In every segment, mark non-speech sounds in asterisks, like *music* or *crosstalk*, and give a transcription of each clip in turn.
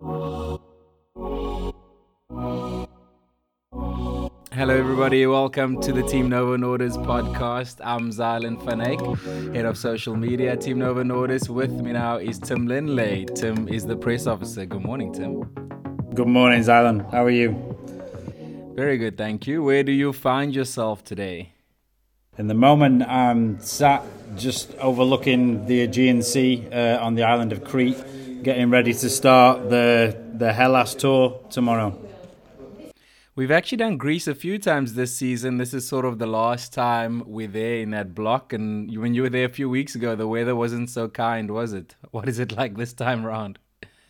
Hello, everybody. Welcome to the Team Novo Nordisk podcast. I'm Zylan Fanek, head of social media at Team Novo Nordisk. With me now is Tim Lindley. Tim is the press officer. Good morning, Tim. Good morning, Zylan. How are you? Very good, thank you. Where do you find yourself today? In the moment, I'm sat just overlooking the Aegean Sea uh, on the island of Crete, getting ready to start the the Hellas tour tomorrow. We've actually done Greece a few times this season. This is sort of the last time we're there in that block. And when you were there a few weeks ago, the weather wasn't so kind, was it? *laughs* What is it like this time around?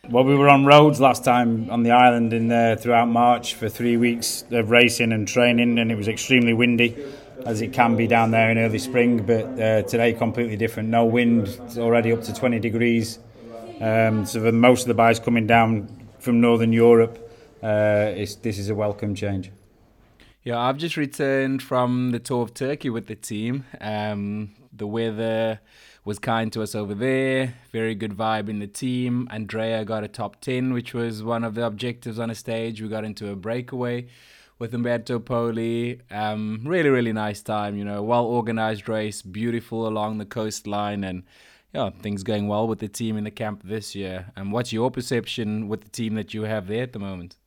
Well, we were on roads last time on the island in there throughout March for three weeks of racing and training, and it was extremely windy, as it can be down there in early spring. But uh, today, completely different. No wind, it's already up to 20 degrees. Um, so for most of the bikes coming down from Northern Europe, uh, this is a welcome change. Yeah, I've just returned from the tour of Turkey with the team. Um, the weather was kind to us over there. Very good vibe in the team. Andrea got a top 10, which was one of the objectives on a stage. We got into a breakaway with Umberto Poli. Um, really, really nice time. You know, well organized race, beautiful along the coastline, and yeah, things going well with the team in the camp this year. And what's your perception with the team that you have there at the moment?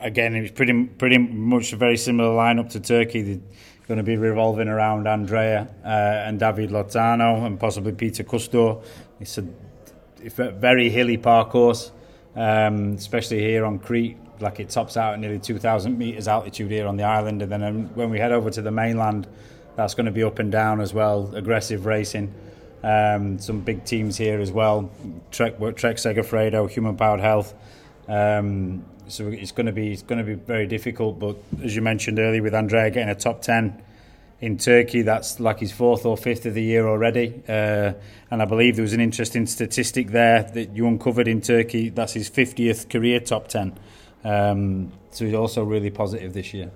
again, it was pretty pretty much a very similar lineup to Turkey. They're going to be revolving around Andrea uh, and David Lozano and possibly Peter Kusztor. It's a, it's very hilly parcours, um, especially here on Crete. Like it tops out at nearly 2,000 meters altitude here on the island, and then um, when we head over to the mainland, that's going to be up and down as well. Aggressive racing. Um, some big teams here as well. Trek, Trek Segafredo, Human Powered Health. Um, so it's going to be it's going to be very difficult. But as you mentioned earlier, with Andrea getting a top ten in Turkey, that's like his fourth or fifth of the year already. Uh, and I believe there was an interesting statistic there that you uncovered in Turkey. That's his fiftieth career top ten. Um, so he's also really positive this year.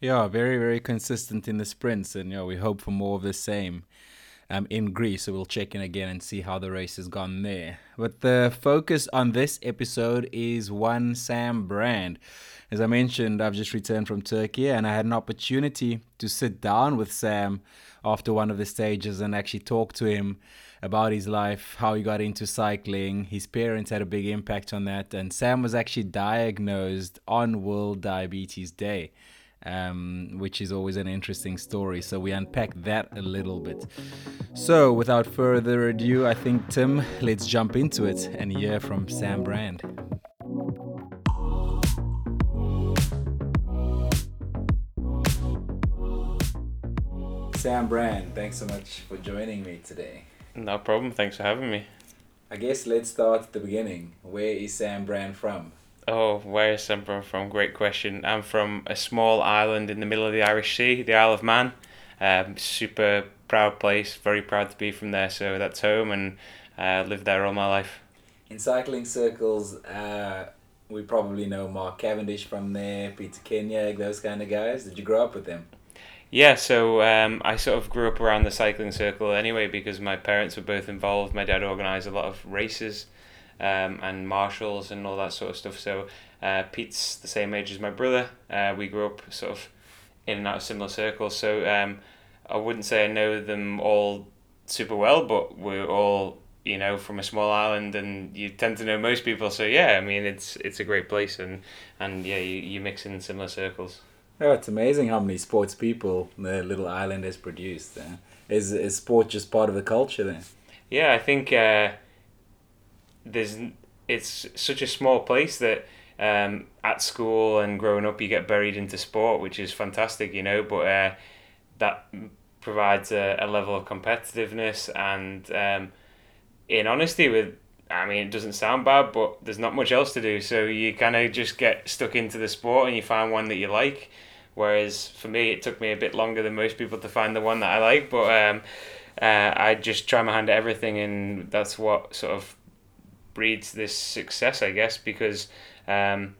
Yeah, very very consistent in the sprints, and you know we hope for more of the same um, in Greece. So we'll check in again and see how the race has gone there. But the focus on this episode is one Sam Brand. As I mentioned, I've just returned from Turkey and I had an opportunity to sit down with Sam after one of the stages and actually talk to him about his life, how he got into cycling. His parents had a big impact on that, and Sam was actually diagnosed on World Diabetes Day um, which is always an interesting story. So we unpack that a little bit. So without further ado, I think, Tim, let's jump into it and hear from Sam Brand. Sam Brand, thanks so much for joining me today. No problem. Thanks for having me. I guess let's start at the beginning. Where is Sam Brand from? Oh, where is I'm from? Great question. I'm from a small island in the middle of the Irish Sea, the Isle of Man. Um, super proud place. Very proud to be from there. So that's home, and uh, lived there all my life. In cycling circles, uh, we probably know Mark Cavendish from there, Peter Kennaugh, those kind of guys. Did you grow up with them? Yeah, so um, I sort of grew up around the cycling circle anyway because my parents were both involved. My dad organised a lot of races um, and marshals and all that sort of stuff. So uh, Pete's the same age as my brother. Uh, we grew up sort of in and out of similar circles. So um, I wouldn't say I know them all super well, but we're all you know from a small island, and you tend to know most people. So yeah, I mean it's it's a great place, and and yeah, you, you mix in similar circles. Oh, it's amazing how many sports people the little island has produced. Uh, is is sport just part of the culture then? Yeah, I think. Uh, there's it's such a small place that um, at school and growing up you get buried into sport, which is fantastic, you know. But uh, that provides a, a level of competitiveness and um, in honesty with I mean, it doesn't sound bad, but there's not much else to do. So you kind of just get stuck into the sport and you find one that you like. Whereas for me, it took me a bit longer than most people to find the one that I like. But um, uh, I just try my hand at everything, and that's what sort of breeds this success, I guess, because um,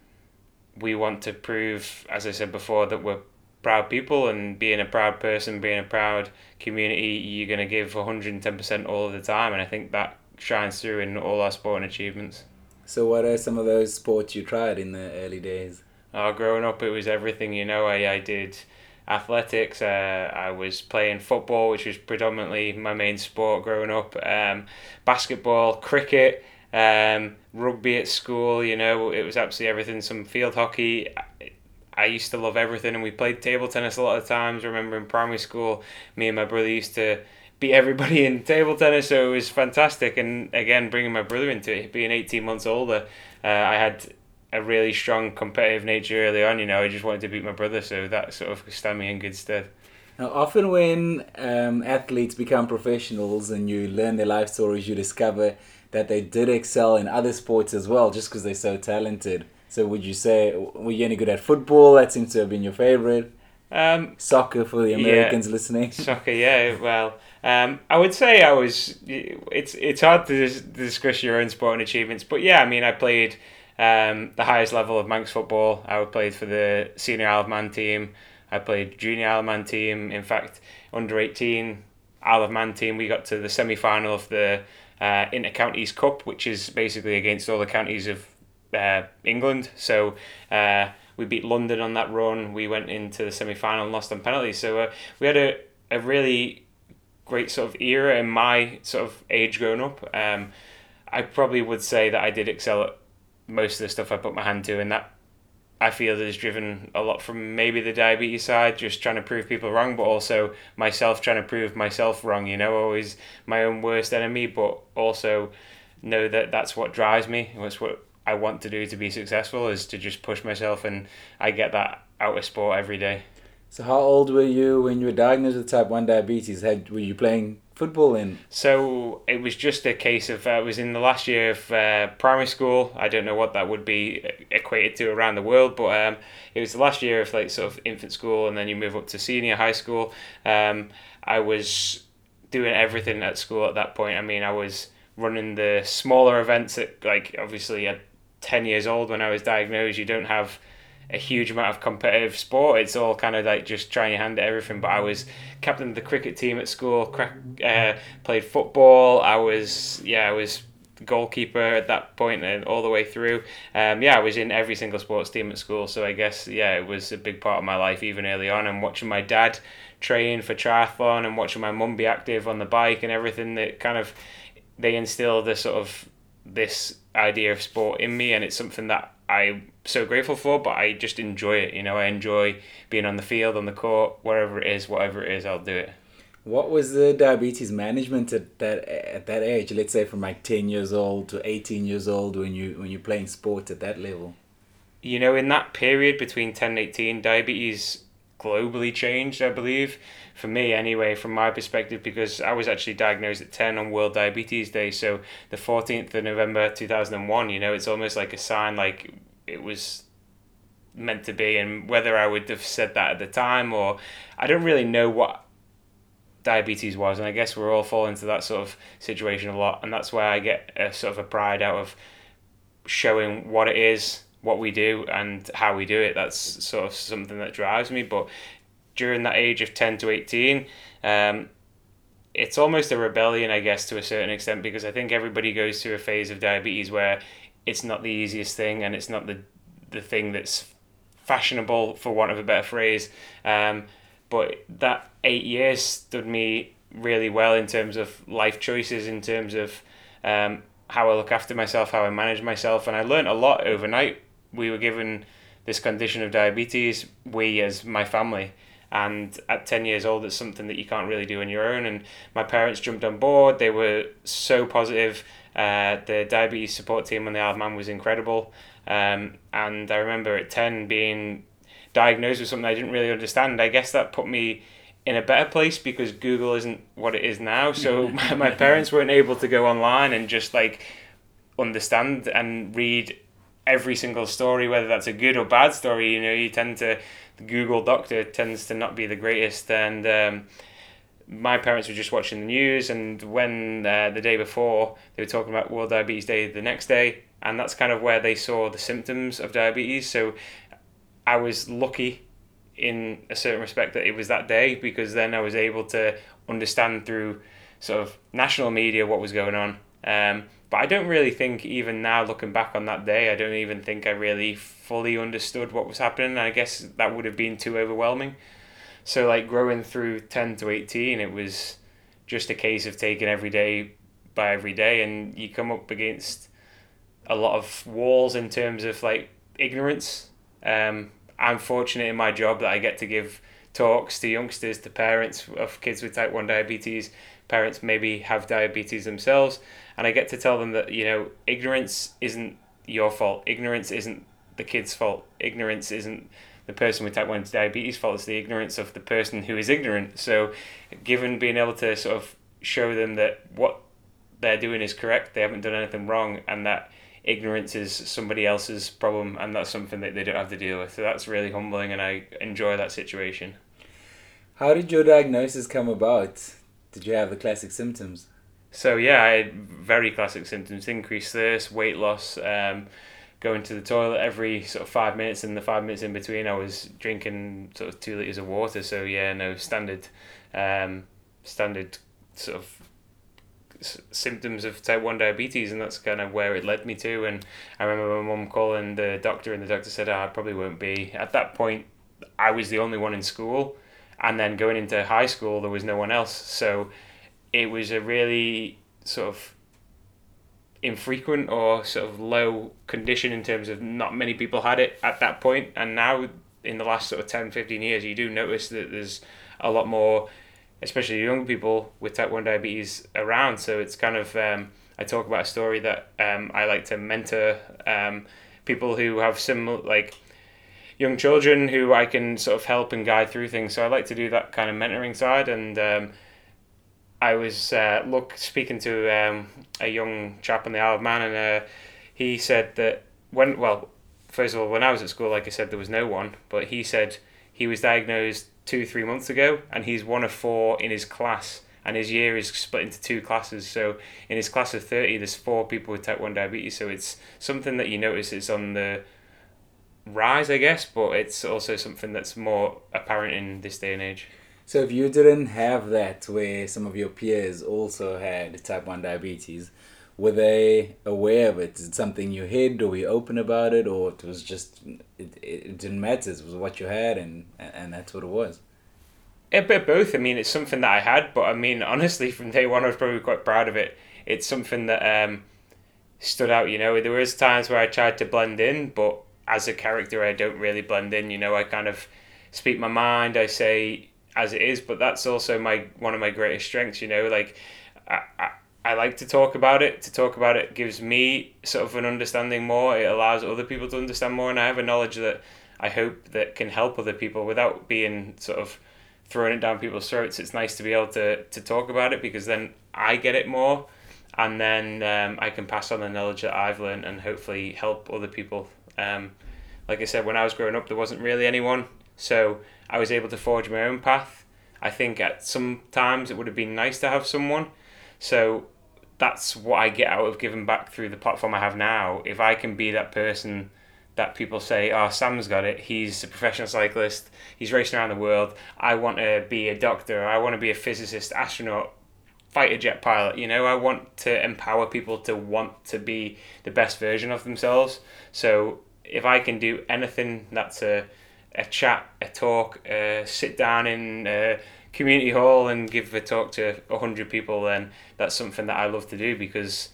we want to prove, as I said before, that we're proud people and being a proud person, being a proud community, you're going to give 110% all of the time. And I think that shines through in all our sporting achievements. So, what are some of those sports you tried in the early days? Oh, growing up, it was everything. You know, I, I did athletics. Uh, I was playing football, which was predominantly my main sport growing up. Um, basketball, cricket, um, rugby at school. You know, it was absolutely everything. Some field hockey. I used to love everything, and we played table tennis a lot of times. I remember in primary school, me and my brother used to beat everybody *laughs* in table tennis, so it was fantastic. And again, bringing my brother into it, being eighteen months older, uh, I had a really strong competitive nature early on. You know, I just wanted to beat my brother, so that sort of stand me in good stead. Now, often when um, athletes become professionals and you learn their life stories, you discover that they did excel in other sports as well, just because they're so talented. So, would you say were you any good at football? That seems to have been your favorite. Um, soccer for the Americans yeah, listening. *laughs* Soccer, yeah. Well, um, I would say I was. It's it's hard to discuss your own sporting achievements, but yeah, I mean, I played um, the highest level of Manx football. I played for the senior Isle of Man team. I played junior Isle of Man team. In fact, under 18 Isle of Man team, we got to the semi final of the uh, Inter Counties Cup, which is basically against all the counties of uh, England. So uh, we beat London on that run. We went into the semi final and lost on penalties. So uh, we had a, a really great sort of era in my sort of age growing up. Um, I probably would say that I did excel at most of the stuff I put my hand to, and that I feel is driven a lot from maybe the diabetes side, just trying to prove people wrong, but also myself trying to prove myself wrong. You know, always my own worst enemy, but also know that that's what drives me. That's what I want to do to be successful is to just push myself, and I get that out of sport every day. So, how old were you when you were diagnosed with type one diabetes? Had were you playing football in? So it was just a case of uh, I was in the last year of uh, primary school. I don't know what that would be equated to around the world, but um, it was the last year of like sort of infant school, and then you move up to senior high school. Um, I was doing everything at school at that point. I mean, I was running the smaller events at like obviously at ten years old when I was diagnosed. You don't have a huge amount of competitive sport. It's all kind of like just trying your hand at everything. But I was captain of the cricket team at school. Crack, uh, played football. I was yeah, I was goalkeeper at that point and all the way through. Um, yeah, I was in every single sports team at school. So I guess yeah, it was a big part of my life even early on. And watching my dad train for triathlon and watching my mum be active on the bike and everything that kind of they instilled the sort of this idea of sport in me, and it's something that I'm so grateful for. But I just enjoy it. You know, I enjoy being on the field, on the court, wherever it is, whatever it is, I'll do it. What was the diabetes management at that at that age? Let's say from like ten years old to eighteen years old, when you when you're playing sports at that level. You know, in that period between ten and eighteen, diabetes globally changed. I believe for me anyway, from my perspective, because I was actually diagnosed at 10 on World Diabetes Day. So the 14th of November 2001, you know, it's almost like a sign like it was meant to be. And whether I would have said that at the time or I don't really know what diabetes was. And I guess we're all falling into that sort of situation a lot. And that's where I get a sort of a pride out of showing what it is what we do and how we do it. That's sort of something that drives me. But during that age of 10 to 18, um, it's almost a rebellion, I guess, to a certain extent, because I think everybody goes through a phase of diabetes where it's not the easiest thing and it's not the, the thing that's fashionable, for want of a better phrase. Um, but that eight years stood me really well in terms of life choices, in terms of um, how I look after myself, how I manage myself, and I learned a lot overnight. We were given this condition of diabetes, we as my family, and at 10 years old it's something that you can't really do on your own. And my parents jumped on board. They were so positive. Uh, the diabetes support team on the Isle of Man was incredible. Um, and I remember at 10 being diagnosed with something I didn't really understand. I guess that put me in a better place because Google isn't what it is now. So *laughs* my, my parents weren't able to go online and just like understand and read every single story whether that's a good or bad story. You know you tend to the Google Doctor tends to not be the greatest. And um, my parents were just watching the news, and when uh, the day before they were talking about World Diabetes Day the next day, and that's kind of where they saw the symptoms of diabetes. So I was lucky in a certain respect that it was that day because then I was able to understand through sort of national media what was going on Um, but I don't really think, even now looking back on that day, I don't even think I really fully understood what was happening. I guess that would have been too overwhelming. So, like growing through 10 to 18, it was just a case of taking every day by every day, and you come up against a lot of walls in terms of like ignorance. Um, I'm fortunate in my job that I get to give talks to youngsters, to parents of kids with type 1 diabetes. Parents maybe have diabetes themselves, and I get to tell them that, you know, ignorance isn't your fault. Ignorance isn't the kid's fault. Ignorance isn't the person with type 1 diabetes fault. It's the ignorance of the person who is ignorant. So, given being able to sort of show them that what they're doing is correct, they haven't done anything wrong, and that ignorance is somebody else's problem and that's something that they don't have to deal with. So that's really humbling and I enjoy that situation. How did your diagnosis come about? Did you have the classic symptoms? So yeah, I had very classic symptoms: increased thirst, weight loss, um, going to the toilet every sort of five minutes, and the five minutes in between, I was drinking sort of two liters of water. So yeah, no standard, um, standard sort of symptoms of type 1 diabetes and that's kind of where it led me to. And i remember my mum calling the doctor and the doctor said oh, i probably won't be. At that point i was the only one in school and then going into high school there was no one else. So it was a really sort of infrequent or sort of low condition in terms of not many people had it at that point and now in the last sort of 10 15 years you do notice that there's a lot more especially young people with type 1 diabetes around. So it's kind of, um, I talk about a story that um, I like to mentor um, people who have similar, like young children who I can sort of help and guide through things. So I like to do that kind of mentoring side. And um, I was uh, look speaking to um, a young chap in the Isle of Man, and uh, he said that when, well, first of all, when I was at school, like I said, there was no one, but he said he was diagnosed two, three months ago, and he's one of four in his class. And his year is split into two classes. So in his class of 30, there's four people with type 1 diabetes. So it's something that you notice is on the rise, I guess, but it's also something that's more apparent in this day and age. So if you didn't have that, where some of your peers also had type 1 diabetes, were they aware of it? Is it something you hid, or were you open about it, or it was just it, it didn't matter? It was what you had, and and that's what it was. A bit both. I mean, it's something that I had, but I mean, *laughs* honestly, from day one, I was probably quite proud of it. It's something that um, stood out. You know, there was times where I tried to blend in, but as a character, I don't really blend in. You know, I kind of speak my mind. I say as it is, but that's also my one of my greatest strengths. You know, like I, I I like to talk about it. To talk about it gives me sort of an understanding more. It allows other people to understand more, and I have a knowledge that I hope that can help other people without being sort of throwing it down people's throats. It's nice to be able to to talk about it because then I get it more, and then um, I can pass on the knowledge that I've learned and hopefully help other people. Um, like I said, when I was growing up, there wasn't really anyone, so I was able to forge my own path. I think at some times it would have been nice to have someone. So that's what I get out of giving back through the platform I have now. If I can be that person that people say, "Oh, Sam's got it. He's a professional cyclist. He's racing around the world. I want to be a doctor. I want to be a physicist, astronaut, fighter jet pilot." You know, I want to empower people to want to be the best version of themselves. So if I can do anything that's a a chat, a talk, a sit down in a community hall and give a talk to 100 people, then that's something that I love to do because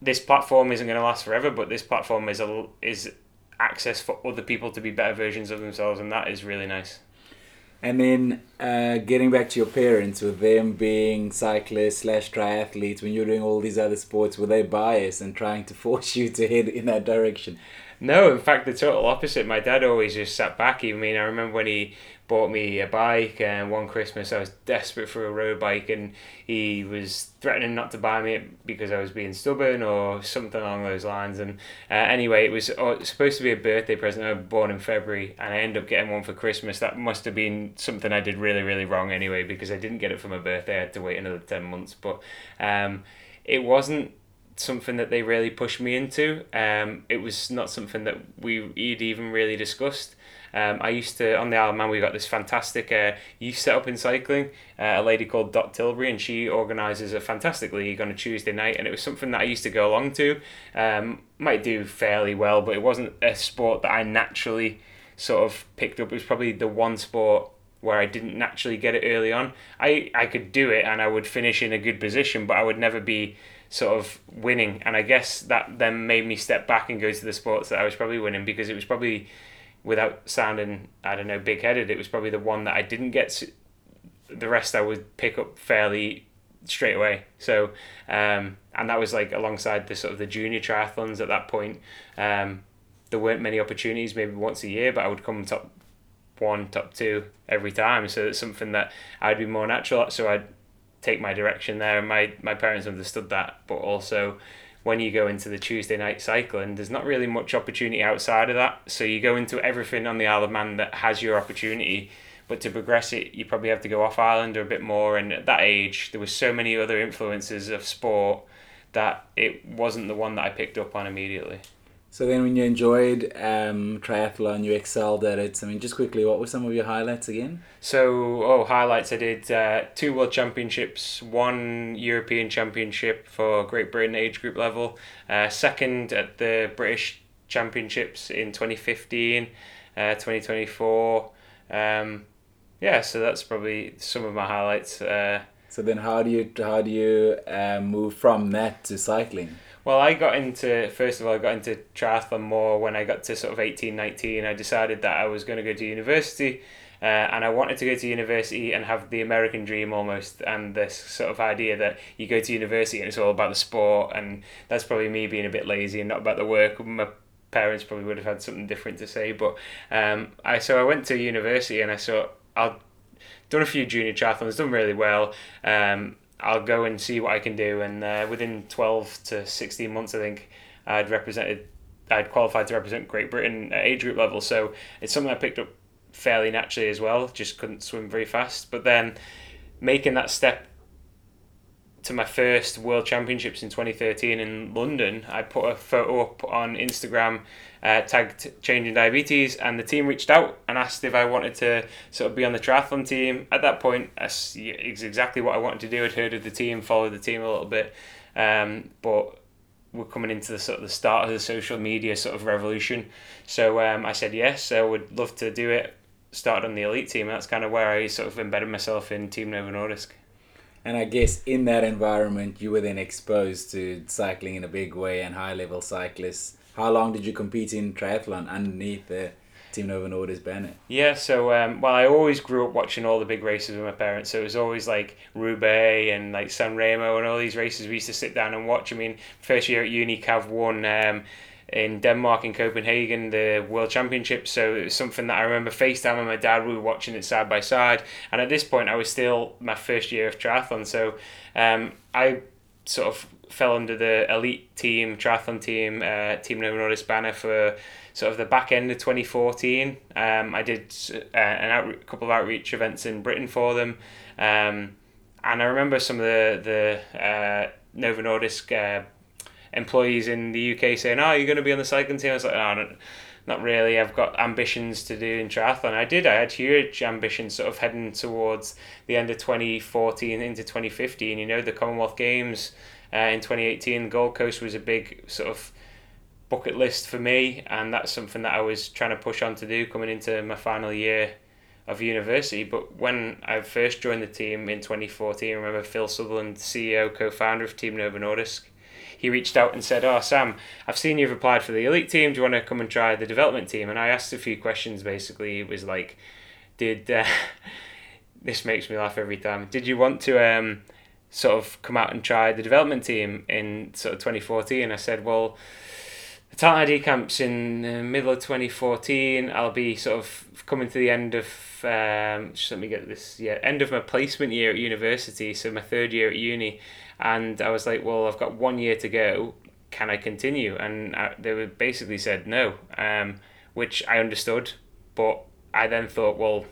this platform isn't going to last forever, but this platform is a, is access for other people to be better versions of themselves, and that is really nice. And then uh, getting back to your parents, with them being cyclists slash triathletes, when you're doing all these other sports, were they biased and trying to force *laughs* you to head in that direction? No, in fact, the total opposite. My dad always just sat back. I mean, I remember when he bought me a bike, and one Christmas I was desperate for a road bike, and he was threatening not to buy me it because I was being stubborn or something along those lines. And uh, anyway, it was uh, supposed to be a birthday present. I was born in February, and I ended up getting one for Christmas. That must have been something I did really, really wrong anyway because I didn't get it for my birthday. I had to wait another ten months, but um, it wasn't something that they really pushed me into. Um, it was not something that we would even really discussed. Um, I used to on the Isle of Man we got this fantastic uh, youth setup in cycling. Uh, a lady called Dot Tilbury, and she organises a fantastic league on a Tuesday night, and it was something that I used to go along to. Um, might do fairly well, but it wasn't a sport that I naturally sort of picked up. It was probably the one sport where I didn't naturally get it early on. I, I could do it and I would finish in a good position, but I would never be sort of winning. And I guess that then made me step back and go to the sports that I was probably winning because it was probably, without sounding, I don't know, big headed, it was probably the one that I didn't get. To, the rest I would pick up fairly straight away. So, um, and that was like alongside the sort of the junior triathlons at that point. Um, there weren't many opportunities, maybe once a year, but I would come top one, top two every time. So it's something that I'd be more natural at. So I'd take my direction there. And my, my parents understood that. But also, when you go into the Tuesday night cycling, there's not really much opportunity outside of that. So you go into everything on the Isle of Man that has your opportunity. But to progress it, you probably have to go off island or a bit more. And at that age, there was so many other influences of sport that it wasn't the one that I picked up on immediately. So then, when you enjoyed um, triathlon, you excelled at it. I mean, just quickly, what were some of your highlights again? So, oh, highlights! I did uh, two World Championships, one European Championship for Great Britain age group level, uh, second at the British Championships in 2015, uh, 2024. Um, yeah, so that's probably some of my highlights. Uh, so then, how do you how do you uh, move from that to cycling? Well, I got into, first of all, I got into triathlon more when I got to sort of 18, 19. I decided that I was going to go to university uh, and I wanted to go to university and have the American dream almost, and this sort of idea that you go to university and it's all about the sport, and that's probably me being a bit lazy and not about the work. My parents probably would have had something different to say, but um, I so I went to university and I saw I've done a few junior triathlons, done really well. Um, I'll go and see what I can do. And uh, within 12 to 16 months, I think I'd represented, I'd qualified to represent Great Britain at age group level. So it's something I picked up fairly naturally as well. Just couldn't swim very fast. But then making that step to my first World Championships in 2013 in London, I put a photo up on Instagram, uh, tagged Changing Diabetes, and the team reached out and asked if I wanted to sort of be on the triathlon team. At that point, it's exactly what I wanted to do. I'd heard of the team, followed the team a little bit, um, but we're coming into the sort of the start of the social media sort of revolution. So um, I said yes, I would love to do it. Started on the elite team. That's kind of where I sort of embedded myself in Team Novo Nordisk. And I guess in that environment, you were then exposed to cycling in a big way and high level cyclists. How long did you compete in triathlon underneath the Team Novo Nordisk banner? Yeah, so um, well, I always grew up watching all the big races with my parents. So it was always like Roubaix and like San Remo and all these races we used to sit down and watch. I mean, first year at uni, Cav won. Um, in Denmark in Copenhagen the World Championship. So it was something that I remember FaceTime with my dad. We were watching it side by side, and at this point I was still my first year of triathlon. So um, I sort of fell under the elite team triathlon team uh, Team Novo Nordisk banner for sort of the back end of 2014. Um, I did uh, an couple of outreach events in Britain for them. Um, and I remember some of the the uh, Novo Nordisk uh, employees in the UK saying, "Oh, you're going to be on the cycling team." I was like, "Oh, not, not really. I've got ambitions to do in triathlon." I did. I had huge ambitions, sort of heading towards the end of twenty fourteen into twenty fifteen. You know, the Commonwealth Games uh, in twenty eighteen, Gold Coast was a big sort of bucket list for me, and that's something that I was trying to push on to do coming into my final year of university. But when I first joined the team in 2014, I remember Phil Southerland, CEO, co founder of Team Novo Nordisk, he reached out and said, "Oh, Sam, I've seen you've applied for the elite team. Do you want to come and try the development team?" And I asked a few questions. Basically, it was like, "Did uh, *laughs* this makes me laugh every time? Did you want to um, sort of come out and try the development team in sort of 2014?" I said, "Well." The Talent ID camp's in the middle of 2014. I'll be sort of coming to the end of um, just let me get this yeah end of my placement year at university so my third year at uni and I was like, well, I've got one year to go. Can I continue? And I, they were basically said no, um, which I understood. But I then thought, well,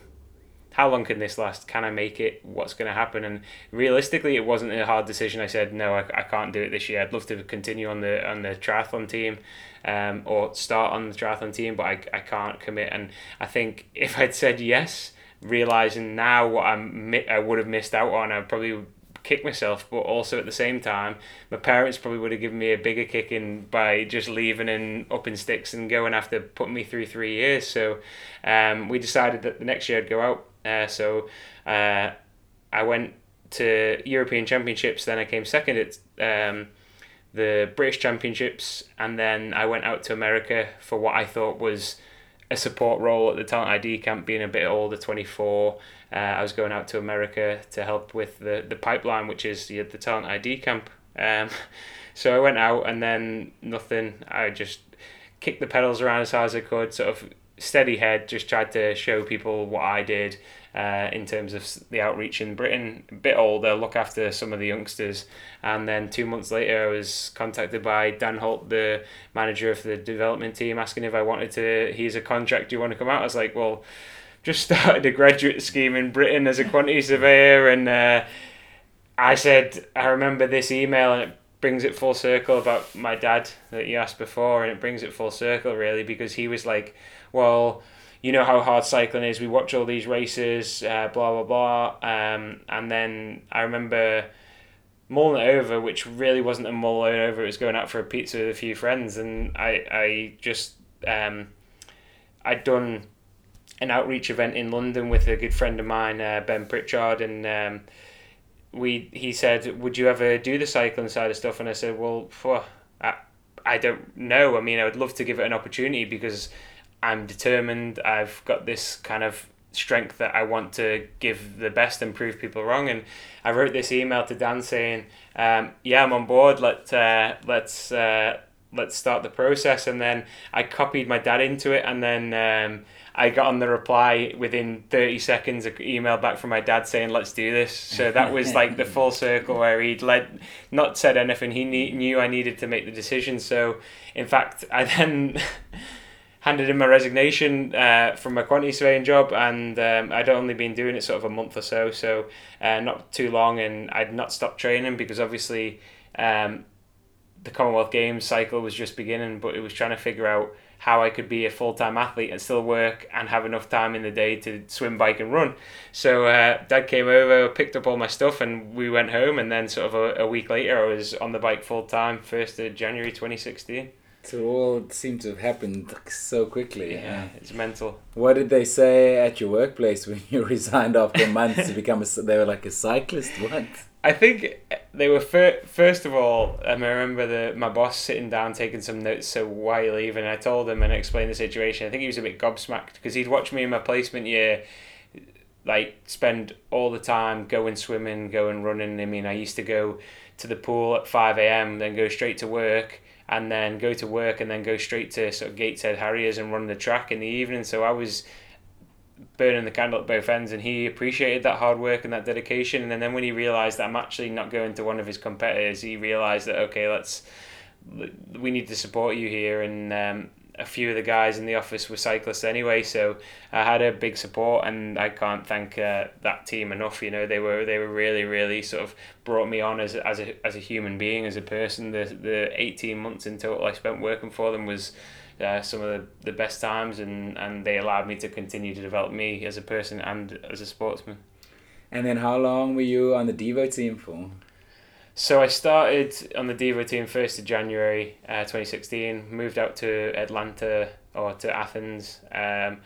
how long can this last? Can I make it? What's going to happen? And realistically, it wasn't a hard decision. I said no, I, I can't do it this year. I'd love to continue on the on the triathlon team, um, or start on the triathlon team, but I, I can't commit. And I think if I'd said yes, realizing now what I'm I would have missed out on, I probably kick myself, but also at the same time, my parents probably would have given me a bigger kicking by just leaving and up in sticks and going after putting me through three years. So um, we decided that the next year I'd go out. Uh, so uh, I went to European Championships, then I came second at um, the British Championships, and then I went out to America for what I thought was a support role at the talent ID camp, being a bit older, 24. Uh, I was going out to America to help with the, the pipeline, which is the, the talent ID camp. Um, *laughs* so I went out and then nothing. I just kicked the pedals around as hard as I could, sort of steady head, just tried to show people what I did uh, in terms of the outreach in Britain. A bit older, look after some of the youngsters. And then two months later, I was contacted by Dan Holt, the manager of the development team, asking if I wanted to. He's a contract. Do you want to come out? I was like, well, just *laughs* started a graduate scheme in Britain as a quantity surveyor, and uh, I said, I remember this email, and it brings it full circle about my dad that you asked before, and it brings it full circle really because he was like, well you know how hard cycling is. We watch all these races, uh, blah blah blah, um, and then I remember mulling it over, which really wasn't a mulling over. It was going out for a pizza with a few friends, and I I just um, I'd done an outreach event in London with a good friend of mine, uh, Ben Pritchard, and um, we he said, "Would you ever do the cycling side of stuff?" And I said, "Well, phew, I, I don't know. I mean, I would love to give it an opportunity because." I'm determined. I've got this kind of strength that I want to give the best and prove people wrong. And I wrote this email to Dan saying, um, "Yeah, I'm on board. Let uh, let's uh, let's start the process." And then I copied my dad into it, and then um, I got on the reply within thirty seconds. An email back from my dad saying, "Let's do this." So that was like the full *laughs* circle where he'd led, not said anything. He knew I needed to make the decision. So in fact, I then *laughs* handed in my resignation uh, from my quantity surveying job, and um, I'd only been doing it sort of a month or so, so uh, not too long, and I'd not stopped training because obviously um, the Commonwealth Games cycle was just beginning, but it was trying to figure out how I could be a full time athlete and still work and have enough time in the day to swim, bike, and run. So uh, Dad came over, picked up all my stuff, and we went home. And then, sort of a, a week later, I was on the bike full time, first of January twenty sixteen. So all seemed to have happened so quickly. Yeah, it's mental. What did they say at your workplace when you *laughs* resigned after months to become a? They were like a cyclist. What? I think they were fir- first of all. Um, I remember the my boss sitting down taking some notes. So why are you leaving? And I told him and explained the situation. I think he was a bit gobsmacked because he'd watched me in my placement year, like spend all the time going swimming, going running. I mean, I used to go to the pool at five a.m. then go straight to work and then go to work and then go straight to sort of Gateshead Harriers and run the track in the evening. So I was burning the candle at both ends and he appreciated that hard work and that dedication and then when he realized that I'm actually not going to one of his competitors he realized that okay let's we need to support you here and um, a few of the guys in the office were cyclists anyway, so I had a big support, and I can't thank uh, that team enough. You know, they were they were really really sort of brought me on as as a as a human being, as a person. The the eighteen months in total I spent working for them was. Uh, some of the, the best times and, and they allowed me to continue to develop me as a person and as a sportsman. And then how long were you on the Devo team for? So I started on the Devo team 1st of January uh, 2016, moved out to Atlanta or to Athens um,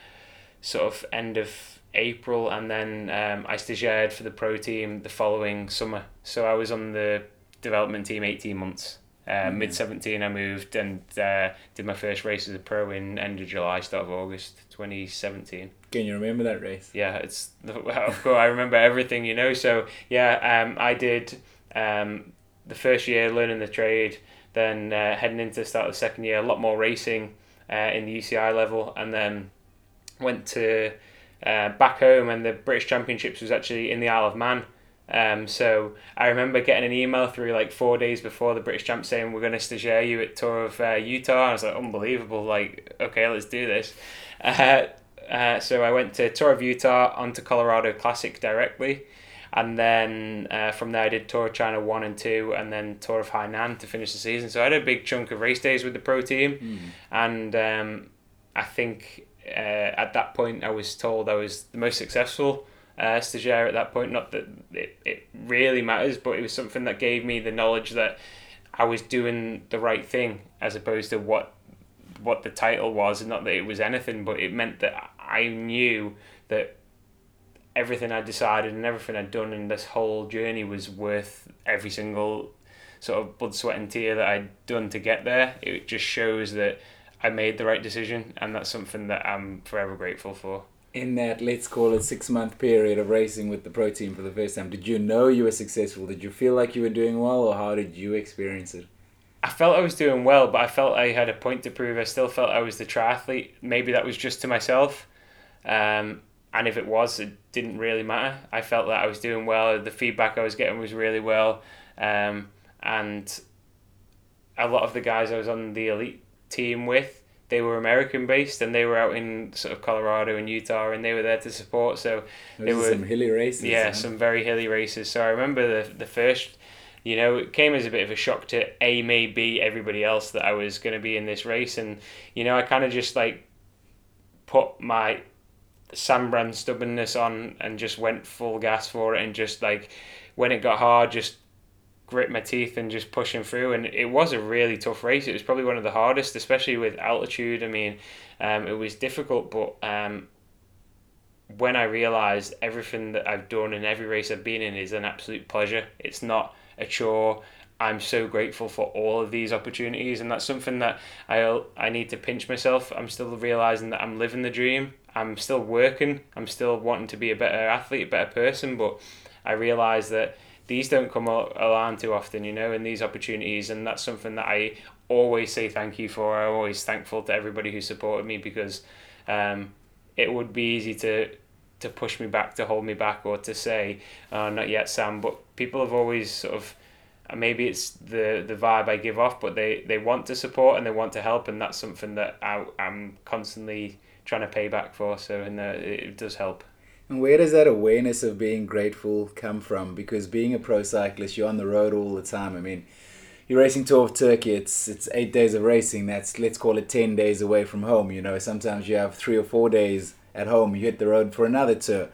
sort of end of April, and then um, I stagiaired for the pro team the following summer. So I was on the development team 18 months. Uh, mm-hmm. Mid 17, I moved and uh, did my first race as a pro in end of July, start of August 2017. Can you remember that race? Yeah, it's *laughs* of course I remember everything, you know. So yeah, um, I did um, the first year learning the trade, then uh, heading into the start of the second year, a lot more racing uh, in the UCI level, and then went to uh, back home, and the British Championships was actually in the Isle of Man. Um, so I remember getting an email through like four days before the British Champ saying we're going to stagiaire you at Tour of uh, Utah. I was like, unbelievable! Like, okay, let's do this. Uh, Uh, so I went to Tour of Utah onto Colorado Classic directly, and then uh, from there I did Tour of China one and two, and then Tour of Hainan to finish the season. So I had a big chunk of race days with the pro team, Mm. and um, I think uh, at that point I was told I was the most successful uh, stagiaire at that point. Not that it, it really matters, but it was something that gave me the knowledge that I was doing the right thing as opposed to what what the title was. And not that it was anything, but it meant that I knew that everything I decided and everything I'd done in this whole journey was worth every single sort of blood, sweat, and tear that I'd done to get there. It just shows that I made the right decision, and that's something that I'm forever grateful for. In that, let's call it six month period of racing with the pro team for the first time, did you know you were successful? Did you feel like you were doing well, or how did you experience it? I felt I was doing well, but I felt I had a point to prove. I still felt I was the triathlete. Maybe that was just to myself. Um, and if it was, it didn't really matter. I felt that I was doing well. The feedback I was getting was really well. Um, and a lot of the guys I was on the elite team with, they were American based and they were out in sort of Colorado and Utah and they were there to support. So Those They were- some hilly races. yeah, huh? some very hilly races. So I remember the the first, you know, it came as a bit of a shock to A, me, B, everybody else that I was going to be in this race, and you know, I kind of just like put my Sam brand stubbornness on and just went full gas for it, and just like when it got hard, just grit my teeth and just pushing through. And it was a really tough race. It was probably one of the hardest, especially with altitude. I mean, um, it was difficult, but um, when I realised everything that I've done and every race I've been in is an absolute pleasure. It's not a chore. I'm so grateful for all of these opportunities, and that's something that I I need to pinch myself. I'm still realizing that I'm living the dream. I'm still working. I'm still wanting to be a better athlete, a better person, but I realize that these don't come al- along too often, you know, and these opportunities, and that's something that I always say thank you for. I'm always thankful to everybody who supported me because um, it would be easy to to push me back, to hold me back, or to say, uh, "Not yet, Sam." But people have always sort of uh, maybe it's the the vibe I give off, but they they want to support and they want to help, and that's something that I I'm constantly trying to pay back for. So and uh, it, does help. And where does that awareness of being grateful come from? Because being a pro cyclist, you're on the road all the time. I mean, you're racing Tour of Turkey. It's it's eight days of racing. That's let's call it ten days away from home. You know, sometimes you have three or four days at home. You hit the road for another tour.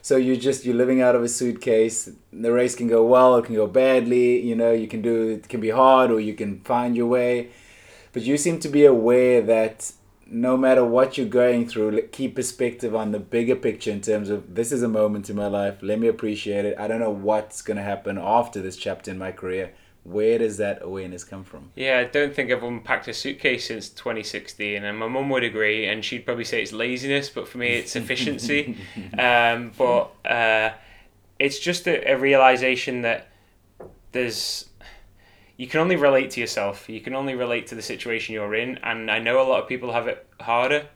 So you just you're living out of a suitcase. The race can go well, it can go badly. You know, you can do it can be hard, or you can find your way. But you seem to be aware that no matter what you're going through, keep perspective on the bigger picture in terms of this is a moment in my life. Let me appreciate it. I don't know what's going to happen after this chapter in my career. Where does that awareness come from? Yeah, I don't think I've unpacked a suitcase since 2016, and my mum would agree, and she'd probably say it's laziness, but for me, it's efficiency. *laughs* um, but uh, it's just a, a realization that there's you can only relate to yourself. You can only relate to the situation you're in, and I know a lot of people have it harder,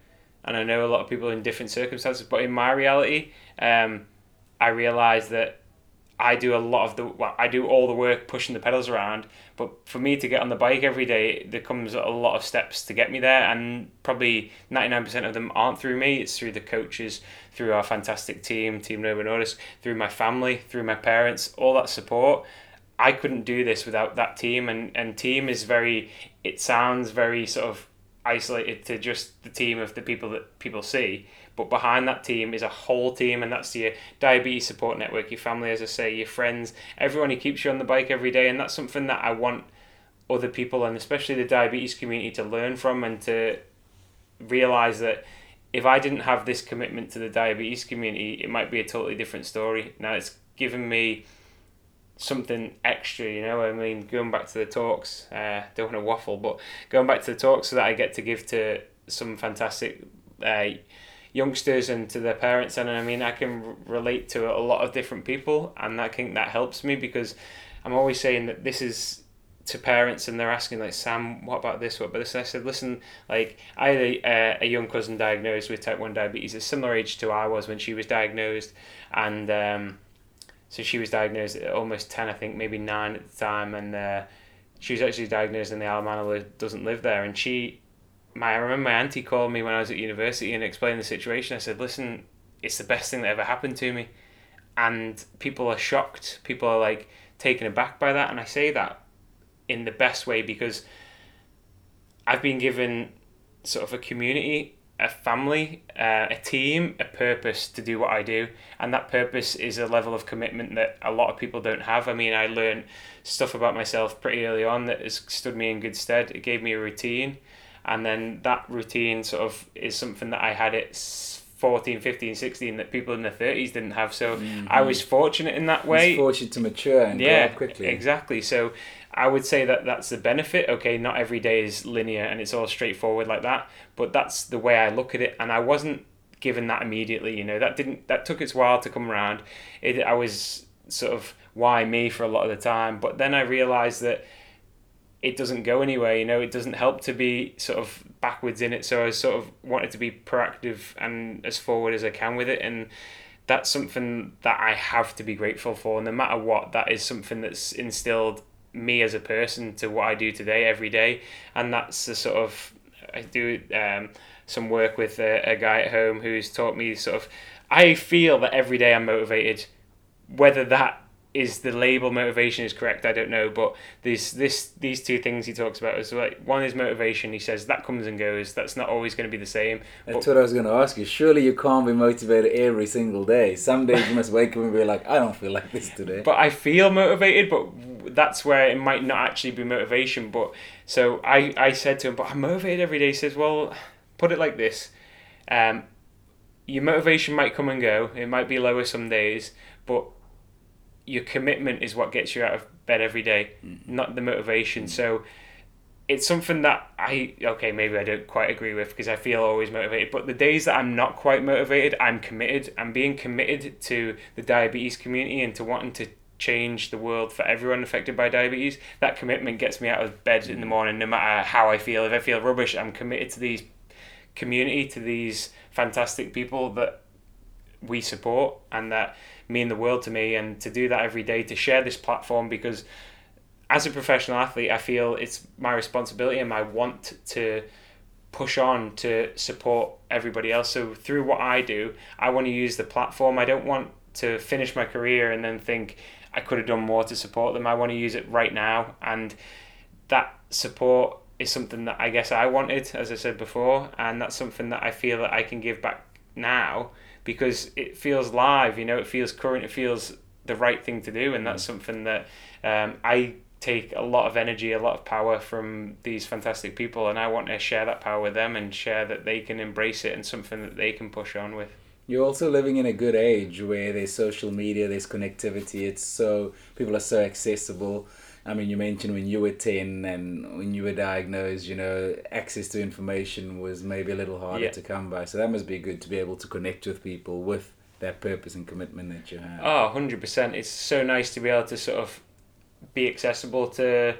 and I know a lot of people in different circumstances. But in my reality, um, I realize that I do a lot of the well, I do all the work pushing the pedals around. But for me to get on the bike every day, there comes a lot of steps to get me there, and probably ninety nine percent of them aren't through me. It's through the coaches, through our fantastic team, Team Novo Nordisk, through my family, through my parents, all that support. I couldn't do this without that team, and and team is very. It sounds very sort of isolated to just the team of the people that people see. But behind that team is a whole team, and that's your diabetes support network, your family, as I say, your friends, everyone who keeps you on the bike every day. And that's something that I want other people, and especially the diabetes community, to learn from and to realize that if I didn't have this commitment to the diabetes community, it might be a totally different story. Now it's given me something extra, you know. I mean, going back to the talks, uh, don't want to waffle, but going back to the talks so that I get to give to some fantastic uh, youngsters and to their parents, and I mean, I can relate to a lot of different people, and I think that helps me because I'm always saying that this is to parents and they're asking like Sam what about this what about this and I said listen like I had a, uh, a young cousin diagnosed with type 1 diabetes a similar age to I was when she was diagnosed and um, so she was diagnosed at almost 10 I think maybe 9 at the time and uh, she was actually diagnosed in the Man doesn't live there and she my I remember my auntie called me when I was at university and explained the situation. I said, "Listen, it's the best thing that ever happened to me," and people are shocked. People are like taken aback by that, and I say that in the best way because I've been given sort of a community, a family, uh, a team, a purpose to do what I do, and that purpose is a level of commitment that a lot of people don't have. I mean, I learned stuff about myself pretty early on that has stood me in good stead. It gave me a routine and then that routine sort of is something that I had at 14 15 16 that people in their 30s didn't have so mm-hmm. I was fortunate in that way it's fortunate to mature and yeah, grow up quickly exactly so I would say that that's the benefit okay not every day is linear and it's all straightforward like that but that's the way I look at it and I wasn't given that immediately you know that didn't that took its while to come around it I was sort of why me for a lot of the time but then I realized that it doesn't go anywhere. You know, it doesn't help to be sort of backwards in it. So I sort of wanted to be proactive and as forward as I can with it, and that's something that I have to be grateful for. No matter what, that is something that's instilled me as a person to what I do today, every day, and that's the sort of I do um, some work with a, a guy at home who's taught me sort of. I feel that every day I'm motivated, whether that is the label motivation is correct? I don't know but these this these two things he talks about is like one is motivation. He says that comes and goes. That's not always going to be the same. That's but, what i was going to ask you. Surely you can't be motivated every single day. Some days you must wake up and be like i don't feel like this today. But i feel motivated but that's where it might not actually be motivation. But so i i said to him but i'm motivated every day. He says well put it like this. Um your motivation might come and go. It might be lower some days but your commitment is what gets you out of bed every day, mm-hmm. not the motivation. Mm-hmm. So it's something that I okay maybe I don't quite agree with because I feel always motivated. But the days that I'm not quite motivated, I'm committed. I'm being committed to the diabetes community and to wanting to change the world for everyone affected by diabetes. That commitment gets me out of bed in the mm-hmm. morning, no matter how I feel. If I feel rubbish, I'm committed to these community, to these fantastic people that we support and that mean the world to me and to do that every day to share this platform because as a professional athlete I feel it's my responsibility and my want to push on to support everybody else. So through what I do I want to use the platform. I don't want to finish my career and then think I could have done more to support them. I want to use it right now and that support is something that I guess I wanted as I said before and that's something that I feel that I can give back now because it feels live, you know, it feels current, it feels the right thing to do, and that's mm. something that um, I take a lot of energy, a lot of power from these fantastic people, and I want to share that power with them and share that they can embrace it and something that they can push on with. You're also living in a good age where there's social media, there's connectivity. It's so people are so accessible. I mean, you mentioned when you were 10 and when you were diagnosed, you know, access to information was maybe a little harder yeah. to come by. So that must be good to be able to connect with people with that purpose and commitment that you have. Ah, oh, 100%. It's so nice to be able to sort of be accessible to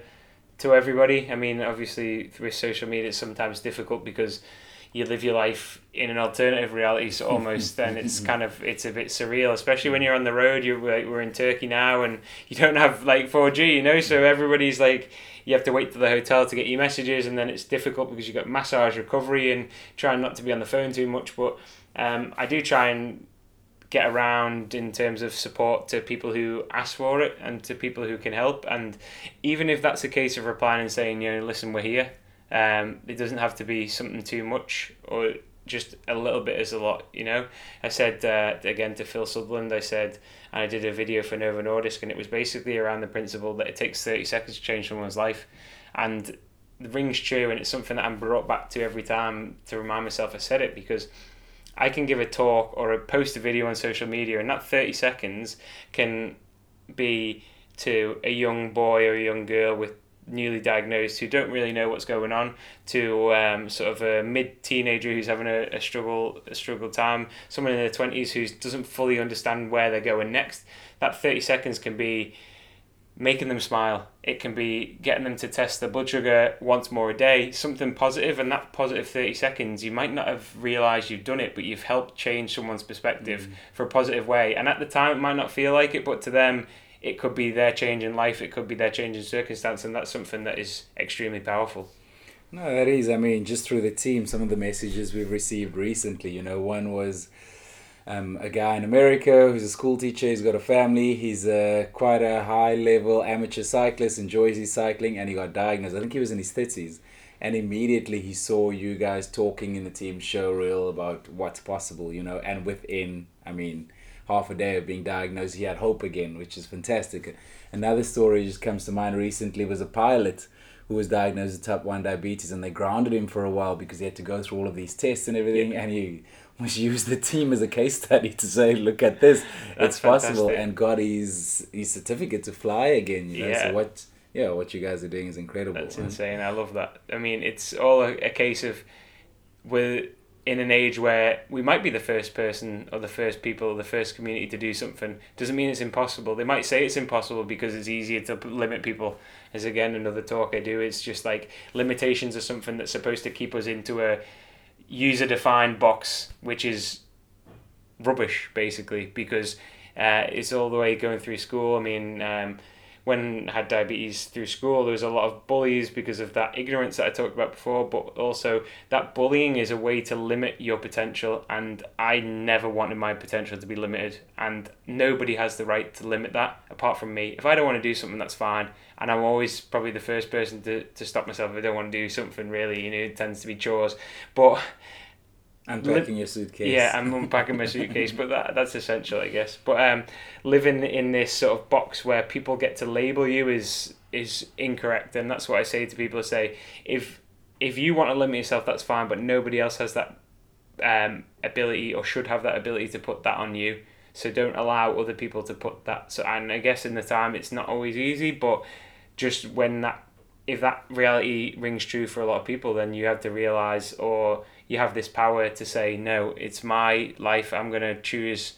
to everybody. I mean, obviously, with social media, it's sometimes difficult because you live your life in an alternative reality so almost *laughs* then it's kind of it's a bit surreal especially when you're on the road you're like we're in turkey now and you don't have like 4g you know? So everybody's like you have to wait to the hotel to get your messages and then it's difficult because you've got massage recovery and trying not to be on the phone too much but um, i do try and get around in terms of support to people who ask for it and to people who can help and even if that's a case of replying and saying you know listen we're here um, it doesn't have to be something too much or just a little bit is a lot, you know. I said uh, again to Phil Southerland, I said, and I did a video for Novo Nordisk, and it was basically around the principle that it takes 30 seconds to change someone's life. And the rings true, and it's something that I'm brought back to every time to remind myself I said it because I can give a talk or a post a video on social media, and that 30 seconds can be to a young boy or a young girl with newly diagnosed who don't really know what's going on to um, sort of a mid teenager who's having a, a struggle a struggle time someone in their 20s who doesn't fully understand where they're going next. That 30 seconds can be making them smile. It can be getting them to test their blood sugar once more a day. Something positive and that positive 30 seconds you might not have realized you've done it but you've helped change someone's perspective mm. for a positive way. And at the time it might not feel like it but to them it could be their change in life, it could be their change in circumstance, and that's something that is extremely powerful. No, that is. I mean, just through the team, some of the messages we've received recently. You know, one was um, a guy in America who's a school teacher. He's got a family. He's uh, quite a high level amateur cyclist. Enjoys his cycling, and he got diagnosed. I think he was in his thirties, and immediately he saw you guys talking in the team show reel about what's possible. You know, and within, I mean, half a day of being diagnosed, he had hope again, which is fantastic. Another story just comes to mind recently was a pilot who was diagnosed with type 1 diabetes and they grounded him for a while because he had to go through all of these tests and everything yeah. and he was used the team as a case study to say look at this *laughs* it's possible and got his his certificate to fly again you know yeah. so what yeah what you guys are doing is incredible that's insane i love that i mean it's all a, a case of with in an age where we might be the first person or the first people or the first community to do something doesn't mean it's impossible. They might say it's impossible because it's easier to limit people. As again another talk I do, it's just like limitations are something that's supposed to keep us into a user defined box, which is rubbish basically because uh, it's all the way going through school. I mean. Um, when I had diabetes through school, there was a lot of bullies because of that ignorance that I talked about before, but also that bullying is a way to limit your potential, and I never wanted my potential to be limited, and nobody has the right to limit that apart from me. If I don't want to do something, that's fine, and I'm always probably the first person to, to stop myself if I don't want to do something really, you know, it tends to be chores, but Unpacking li- your suitcase. Yeah, I'm unpacking my suitcase, but that that's essential, I guess. But um, living in this sort of box where people get to label you is is incorrect, and that's what I say to people. I say if if you want to limit yourself, that's fine, but nobody else has that um, ability or should have that ability to put that on you. So don't allow other people to put that. So and I guess in the time it's not always easy, but just when that if that reality rings true for a lot of people, then you have to realize or you have this power to say no it's my life i'm going to choose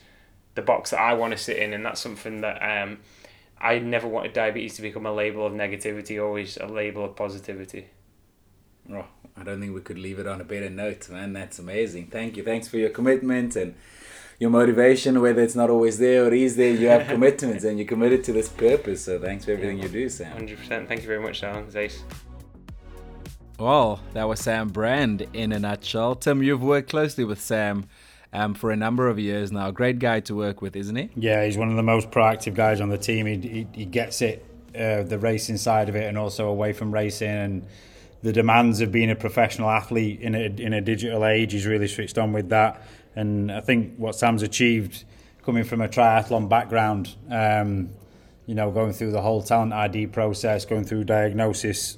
the box that i want to sit in and that's something that um, i never wanted diabetes to become a label of negativity always a label of positivity oh, i don't think we could leave it on a better note man that's amazing thank you thanks for your commitment and your motivation, whether it's not always there or is there, you have *laughs* commitments and you're committed to this purpose. So thanks for everything yeah, you do, Sam. 100%. Thank you very much, Sam. Zace. Well, that was Sam Brand in a nutshell. Tim, you've worked closely with Sam um, for a number of years now. Great guy to work with, isn't he? Yeah, he's one of the most proactive guys on the team. He, he, he gets it, uh, the racing side of it, and also away from racing and the demands of being a professional athlete in a, in a digital age. He's really switched on with that. And I think what Sam's achieved coming from a triathlon background, um, you know, going through the whole talent ID process, going through diagnosis,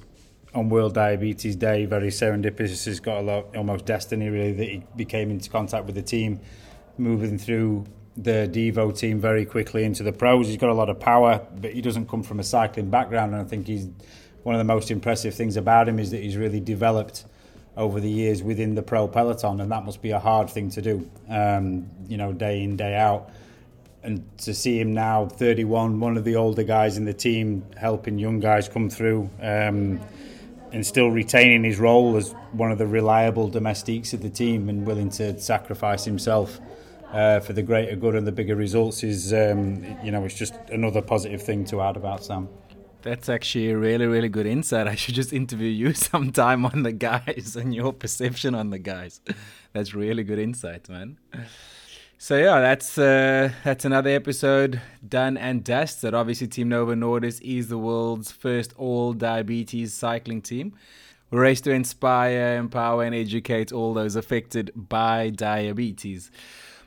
on World Diabetes Day, very serendipitous. He's got a lot, almost destiny really, that he became into contact with the team, moving through the Devo team very quickly into the pros. He's got a lot of power, but he doesn't come from a cycling background. And I think he's one of the most impressive things about him is that he's really developed over the years within the pro peloton, and that must be a hard thing to do, um, you know, day in day out. And to see him now, 31, one of the older guys in the team, helping young guys come through. Um, and still retaining his role as one of the reliable domestiques of the team and willing to sacrifice himself uh, for the greater good and the bigger results is, um, you know, it's just another positive thing to add about Sam. That's actually a really, really good insight. I should just interview you *laughs* sometime on the guys and your perception on the guys. That's really good insight, man. So yeah, that's uh, that's another episode done and dusted. Obviously, Team Novo Nordisk is the world's first all diabetes cycling team. We race to inspire, empower, and educate all those affected by diabetes.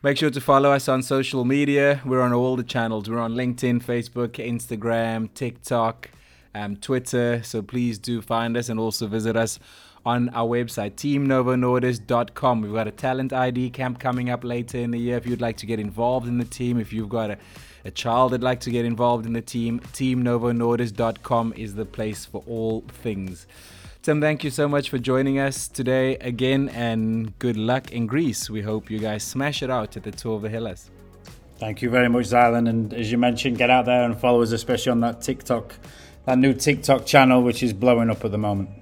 Make sure to follow us on social media. We're on all the channels. We're on LinkedIn, Facebook, Instagram, TikTok, um, Twitter. So please do find us and also visit us on our website, teamnovonordisk.com. We've got a talent ID camp coming up later in the year. If you'd like to get involved in the team, if you've got a, a child that'd like to get involved in the team, teamnovonordisk.com is the place for all things. Tim, thank you so much for joining us today again, and good luck in Greece. We hope you guys smash it out at the Tour of the Hellas. Thank you very much, Zylan. And as you mentioned, get out there and follow us, especially on that TikTok, that new TikTok channel, which is blowing up at the moment.